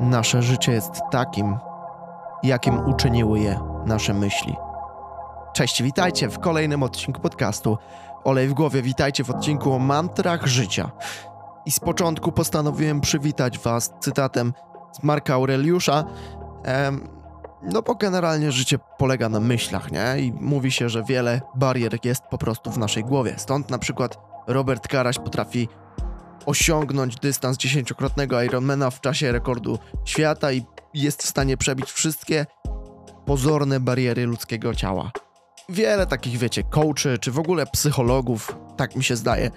Nasze życie jest takim, jakim uczyniły je nasze myśli. Cześć, witajcie w kolejnym odcinku podcastu Olej w głowie. Witajcie w odcinku o mantrach życia. I z początku postanowiłem przywitać Was cytatem z Marka Aureliusza. Em, no bo generalnie życie polega na myślach, nie? I mówi się, że wiele barier jest po prostu w naszej głowie. Stąd na przykład Robert Karaś potrafi osiągnąć dystans dziesięciokrotnego Ironmana w czasie rekordu świata i jest w stanie przebić wszystkie pozorne bariery ludzkiego ciała. Wiele takich, wiecie, coachy czy w ogóle psychologów, tak mi się zdaje,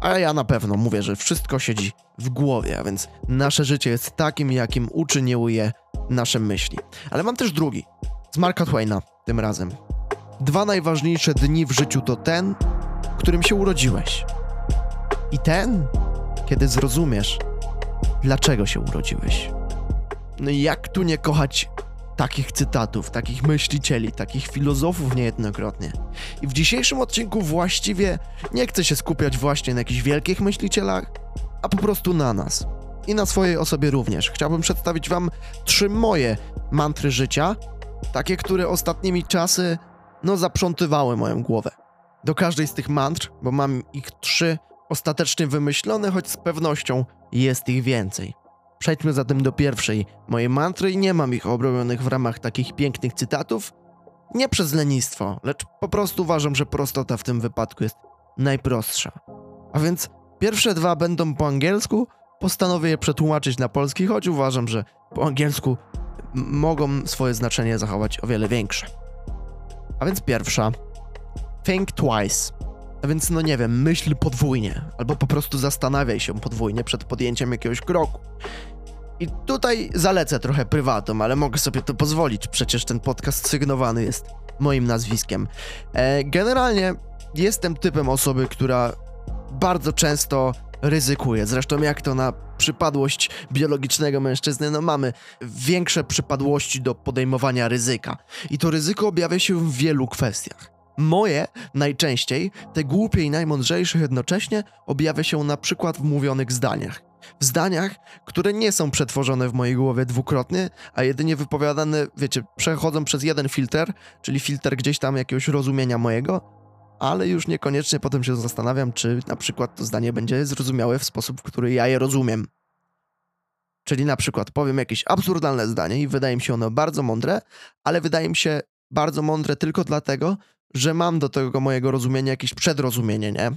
a ja na pewno mówię, że wszystko siedzi w głowie, a więc nasze życie jest takim, jakim uczyniły je nasze myśli. Ale mam też drugi, z Marka Twaina tym razem. Dwa najważniejsze dni w życiu to ten, w którym się urodziłeś. I ten, kiedy zrozumiesz, dlaczego się urodziłeś. No i jak tu nie kochać takich cytatów, takich myślicieli, takich filozofów niejednokrotnie. I w dzisiejszym odcinku właściwie nie chcę się skupiać właśnie na jakichś wielkich myślicielach, a po prostu na nas. I na swojej osobie również. Chciałbym przedstawić wam trzy moje mantry życia, takie, które ostatnimi czasy, no, zaprzątywały moją głowę. Do każdej z tych mantr, bo mam ich trzy ostatecznie wymyślone, choć z pewnością jest ich więcej. Przejdźmy zatem do pierwszej mojej mantry i nie mam ich obrobionych w ramach takich pięknych cytatów. Nie przez lenistwo, lecz po prostu uważam, że prostota w tym wypadku jest najprostsza. A więc pierwsze dwa będą po angielsku, postanowię je przetłumaczyć na polski, choć uważam, że po angielsku mogą swoje znaczenie zachować o wiele większe. A więc pierwsza. Think twice. A więc, no nie wiem, myśl podwójnie, albo po prostu zastanawiaj się podwójnie przed podjęciem jakiegoś kroku. I tutaj zalecę trochę prywatą, ale mogę sobie to pozwolić, przecież ten podcast sygnowany jest moim nazwiskiem. E, generalnie jestem typem osoby, która bardzo często ryzykuje. Zresztą jak to na przypadłość biologicznego mężczyzny, no mamy większe przypadłości do podejmowania ryzyka. I to ryzyko objawia się w wielu kwestiach. Moje najczęściej, te głupie i najmądrzejsze jednocześnie, objawia się na przykład w mówionych zdaniach. W zdaniach, które nie są przetworzone w mojej głowie dwukrotnie, a jedynie wypowiadane, wiecie, przechodzą przez jeden filtr, czyli filtr gdzieś tam jakiegoś rozumienia mojego, ale już niekoniecznie potem się zastanawiam, czy na przykład to zdanie będzie zrozumiałe w sposób, w który ja je rozumiem. Czyli na przykład powiem jakieś absurdalne zdanie i wydaje mi się ono bardzo mądre, ale wydaje mi się bardzo mądre tylko dlatego, że mam do tego mojego rozumienia jakieś przedrozumienie, nie?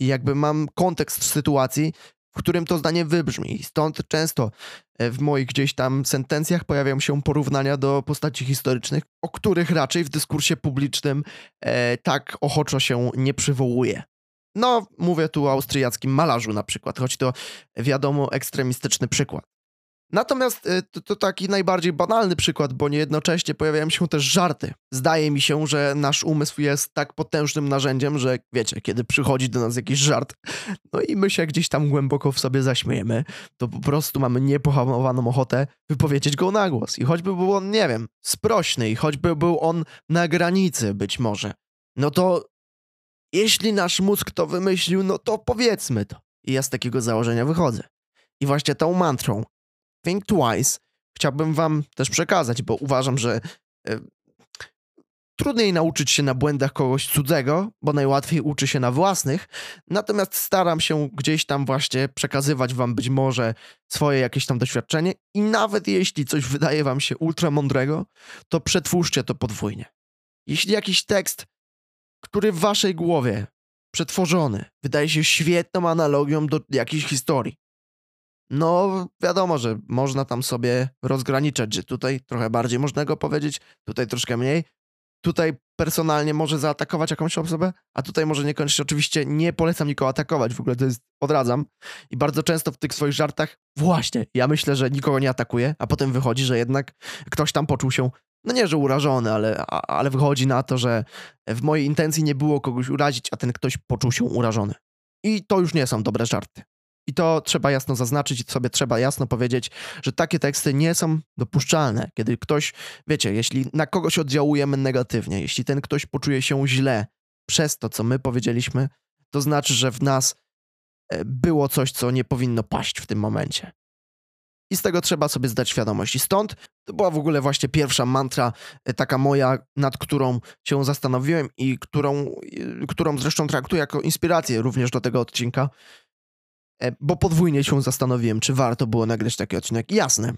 I jakby mam kontekst sytuacji, w którym to zdanie wybrzmi. Stąd często e, w moich gdzieś tam sentencjach pojawiają się porównania do postaci historycznych, o których raczej w dyskursie publicznym e, tak ochoczo się nie przywołuje. No, mówię tu o austriackim malarzu na przykład, choć to wiadomo ekstremistyczny przykład. Natomiast y, to, to, taki najbardziej banalny przykład, bo niejednocześnie pojawiają się też żarty. Zdaje mi się, że nasz umysł jest tak potężnym narzędziem, że wiecie, kiedy przychodzi do nas jakiś żart, no i my się gdzieś tam głęboko w sobie zaśmiejemy, to po prostu mamy niepohamowaną ochotę wypowiedzieć go na głos. I choćby był on, nie wiem, sprośny, i choćby był on na granicy być może, no to jeśli nasz mózg to wymyślił, no to powiedzmy to. I ja z takiego założenia wychodzę. I właśnie tą mantrą Think Twice chciałbym wam też przekazać, bo uważam, że e, trudniej nauczyć się na błędach kogoś cudzego, bo najłatwiej uczy się na własnych, natomiast staram się gdzieś tam właśnie przekazywać wam być może swoje jakieś tam doświadczenie i nawet jeśli coś wydaje wam się ultra mądrego, to przetwórzcie to podwójnie. Jeśli jakiś tekst, który w waszej głowie przetworzony wydaje się świetną analogią do jakiejś historii, no, wiadomo, że można tam sobie rozgraniczać, że tutaj trochę bardziej można go powiedzieć, tutaj troszkę mniej. Tutaj personalnie może zaatakować jakąś osobę, a tutaj może niekoniecznie. Oczywiście nie polecam nikogo atakować, w ogóle to jest, odradzam. I bardzo często w tych swoich żartach, właśnie, ja myślę, że nikogo nie atakuje, a potem wychodzi, że jednak ktoś tam poczuł się, no nie, że urażony, ale, ale wychodzi na to, że w mojej intencji nie było kogoś urazić, a ten ktoś poczuł się urażony. I to już nie są dobre żarty. I to trzeba jasno zaznaczyć, i sobie trzeba jasno powiedzieć, że takie teksty nie są dopuszczalne. Kiedy ktoś, wiecie, jeśli na kogoś oddziałujemy negatywnie, jeśli ten ktoś poczuje się źle przez to, co my powiedzieliśmy, to znaczy, że w nas e, było coś, co nie powinno paść w tym momencie. I z tego trzeba sobie zdać świadomość. I stąd to była w ogóle właśnie pierwsza mantra, e, taka moja, nad którą się zastanowiłem i którą, którą zresztą traktuję jako inspirację również do tego odcinka. E, bo podwójnie się zastanowiłem, czy warto było nagrać taki odcinek. Jasne,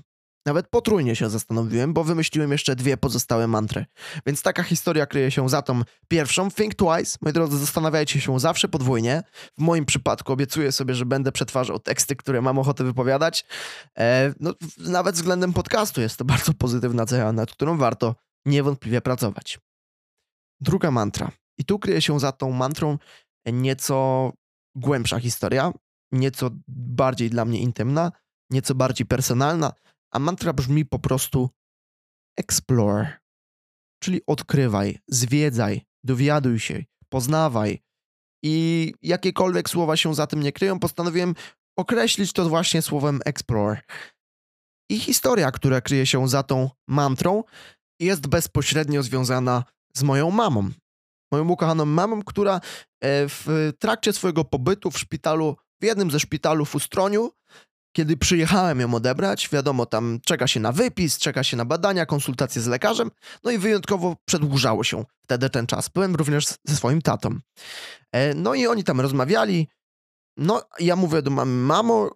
nawet potrójnie się zastanowiłem, bo wymyśliłem jeszcze dwie pozostałe mantry. Więc taka historia kryje się za tą pierwszą. Think twice. Moi drodzy, zastanawiajcie się zawsze podwójnie. W moim przypadku obiecuję sobie, że będę przetwarzał teksty, które mam ochotę wypowiadać. E, no, nawet względem podcastu jest to bardzo pozytywna cecha, nad którą warto niewątpliwie pracować. Druga mantra. I tu kryje się za tą mantrą nieco głębsza historia, nieco bardziej dla mnie intymna, nieco bardziej personalna, a mantra brzmi po prostu explore, czyli odkrywaj, zwiedzaj, dowiaduj się, poznawaj. I jakiekolwiek słowa się za tym nie kryją, postanowiłem określić to właśnie słowem explore. I historia, która kryje się za tą mantrą, jest bezpośrednio związana z moją mamą. Moją ukochaną mamą, która e, w trakcie swojego pobytu w szpitalu, w jednym ze szpitalów w Ustroniu, kiedy przyjechałem ją odebrać, wiadomo, tam czeka się na wypis, czeka się na badania, konsultacje z lekarzem, no i wyjątkowo przedłużało się wtedy ten czas. Byłem również ze swoim tatą. E, no i oni tam rozmawiali. No, ja mówię do mamy, mamo,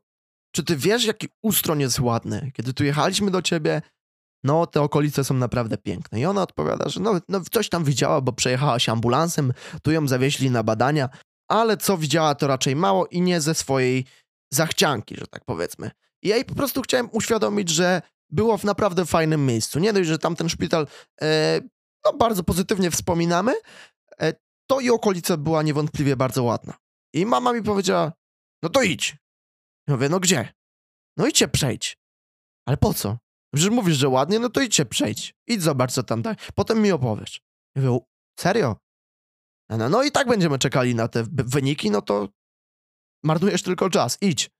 czy ty wiesz, jaki ustron jest ładny? Kiedy tu jechaliśmy do ciebie, no, te okolice są naprawdę piękne. I ona odpowiada, że no, no coś tam widziała, bo przejechała się ambulansem, tu ją zawieźli na badania, ale co widziała, to raczej mało i nie ze swojej zachcianki, że tak powiedzmy. I ja jej po prostu chciałem uświadomić, że było w naprawdę fajnym miejscu. Nie dość, że tamten szpital e, no, bardzo pozytywnie wspominamy, e, to i okolica była niewątpliwie bardzo ładna. I mama mi powiedziała, no to idź. Ja mówię, no gdzie? No idźcie przejdź. Ale po co? Przecież mówisz, że ładnie, no to idźcie przejdź. Idź zobacz, co tam tak. Potem mi opowiesz. Ja mówię, serio? No, no i tak będziemy czekali na te wyniki, no to marnujesz tylko czas, idź.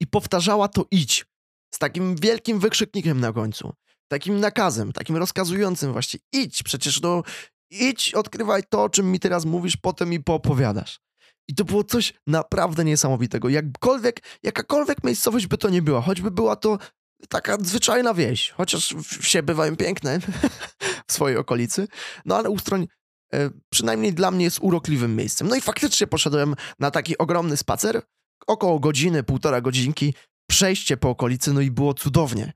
I powtarzała to idź. Z takim wielkim wykrzyknikiem na końcu. Takim nakazem, takim rozkazującym właśnie. Idź, przecież no idź, odkrywaj to, o czym mi teraz mówisz, potem mi poopowiadasz. I to było coś naprawdę niesamowitego. Jakkolwiek, jakakolwiek miejscowość by to nie była, choćby była to taka zwyczajna wieś, chociaż wsie bywają piękne w swojej okolicy, no ale Ustroń E, przynajmniej dla mnie jest urokliwym miejscem. No i faktycznie poszedłem na taki ogromny spacer, około godziny, półtora godzinki, przejście po okolicy, no i było cudownie.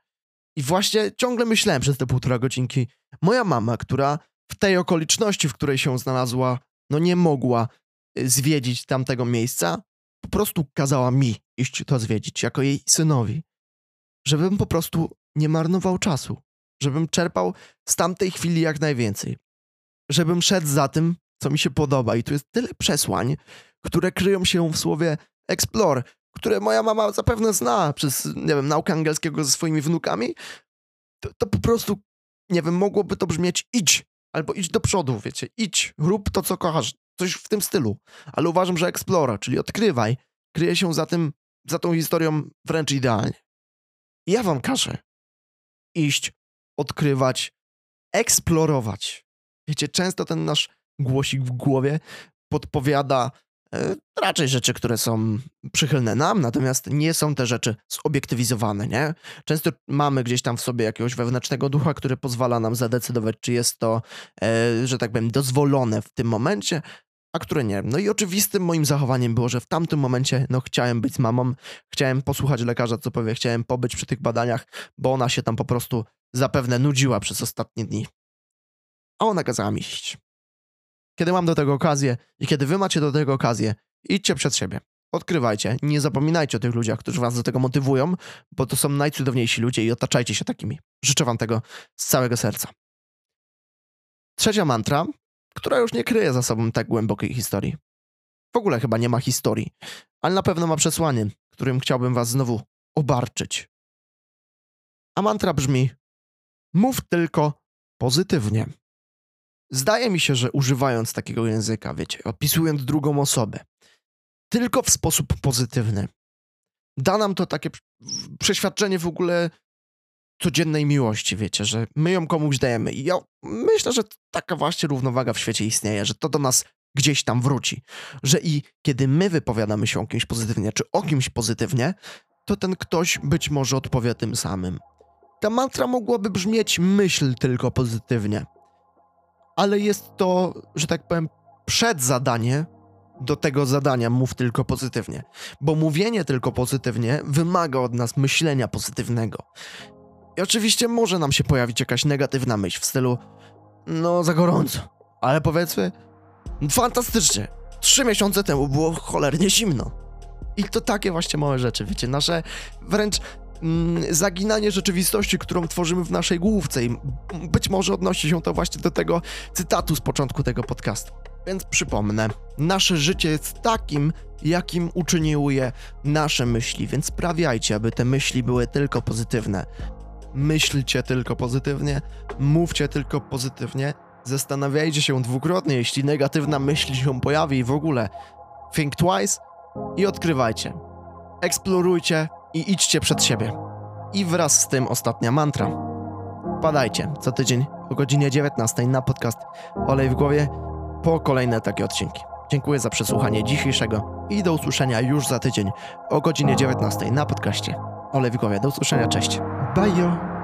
I właśnie ciągle myślałem przez te półtora godzinki, moja mama, która w tej okoliczności, w której się znalazła, no nie mogła e, zwiedzić tamtego miejsca, po prostu kazała mi iść to zwiedzić, jako jej synowi. Żebym po prostu nie marnował czasu, żebym czerpał z tamtej chwili jak najwięcej żebym szedł za tym, co mi się podoba. I tu jest tyle przesłań, które kryją się w słowie explore, które moja mama zapewne zna przez, nie wiem, naukę angielskiego ze swoimi wnukami. To, to po prostu, nie wiem, mogłoby to brzmieć idź, albo idź do przodu, wiecie, idź, rób to, co kochasz, coś w tym stylu. Ale uważam, że explora, czyli odkrywaj, kryje się za tym, za tą historią wręcz idealnie. I ja wam każę iść, odkrywać, eksplorować Wiecie, często ten nasz głosik w głowie podpowiada e, raczej rzeczy, które są przychylne nam, natomiast nie są te rzeczy zobiektywizowane, nie? Często mamy gdzieś tam w sobie jakiegoś wewnętrznego ducha, który pozwala nam zadecydować, czy jest to, e, że tak powiem, dozwolone w tym momencie, a które nie. No i oczywistym moim zachowaniem było, że w tamtym momencie, no chciałem być z mamą, chciałem posłuchać lekarza, co powie, chciałem pobyć przy tych badaniach, bo ona się tam po prostu zapewne nudziła przez ostatnie dni a ona kazała mi iść. Kiedy mam do tego okazję i kiedy wy macie do tego okazję, idźcie przed siebie. Odkrywajcie, nie zapominajcie o tych ludziach, którzy was do tego motywują, bo to są najcudowniejsi ludzie i otaczajcie się takimi. Życzę wam tego z całego serca. Trzecia mantra, która już nie kryje za sobą tak głębokiej historii. W ogóle chyba nie ma historii, ale na pewno ma przesłanie, którym chciałbym was znowu obarczyć. A mantra brzmi: Mów tylko pozytywnie. Zdaje mi się, że używając takiego języka, wiecie, opisując drugą osobę, tylko w sposób pozytywny, da nam to takie przeświadczenie w ogóle codziennej miłości, wiecie, że my ją komuś dajemy. I ja myślę, że taka właśnie równowaga w świecie istnieje, że to do nas gdzieś tam wróci. Że i kiedy my wypowiadamy się o kimś pozytywnie, czy o kimś pozytywnie, to ten ktoś być może odpowie tym samym. Ta mantra mogłaby brzmieć myśl tylko pozytywnie, ale jest to, że tak powiem, przedzadanie do tego zadania mów tylko pozytywnie, bo mówienie tylko pozytywnie wymaga od nas myślenia pozytywnego. I oczywiście może nam się pojawić jakaś negatywna myśl w stylu no za gorąco, ale powiedzmy fantastycznie. Trzy miesiące temu było cholernie zimno. I to takie właśnie małe rzeczy, wiecie, nasze wręcz zaginanie rzeczywistości, którą tworzymy w naszej główce i być może odnosi się to właśnie do tego cytatu z początku tego podcastu. Więc przypomnę, nasze życie jest takim, jakim uczyniły je nasze myśli, więc sprawiajcie, aby te myśli były tylko pozytywne. Myślcie tylko pozytywnie, mówcie tylko pozytywnie, zastanawiajcie się dwukrotnie, jeśli negatywna myśl się pojawi i w ogóle. Think twice i odkrywajcie. Eksplorujcie i idźcie przed siebie. I wraz z tym ostatnia mantra. Padajcie co tydzień o godzinie 19 na podcast Olej w głowie po kolejne takie odcinki. Dziękuję za przesłuchanie dzisiejszego i do usłyszenia już za tydzień o godzinie 19 na podcaście Olej w głowie. Do usłyszenia, cześć. Bye!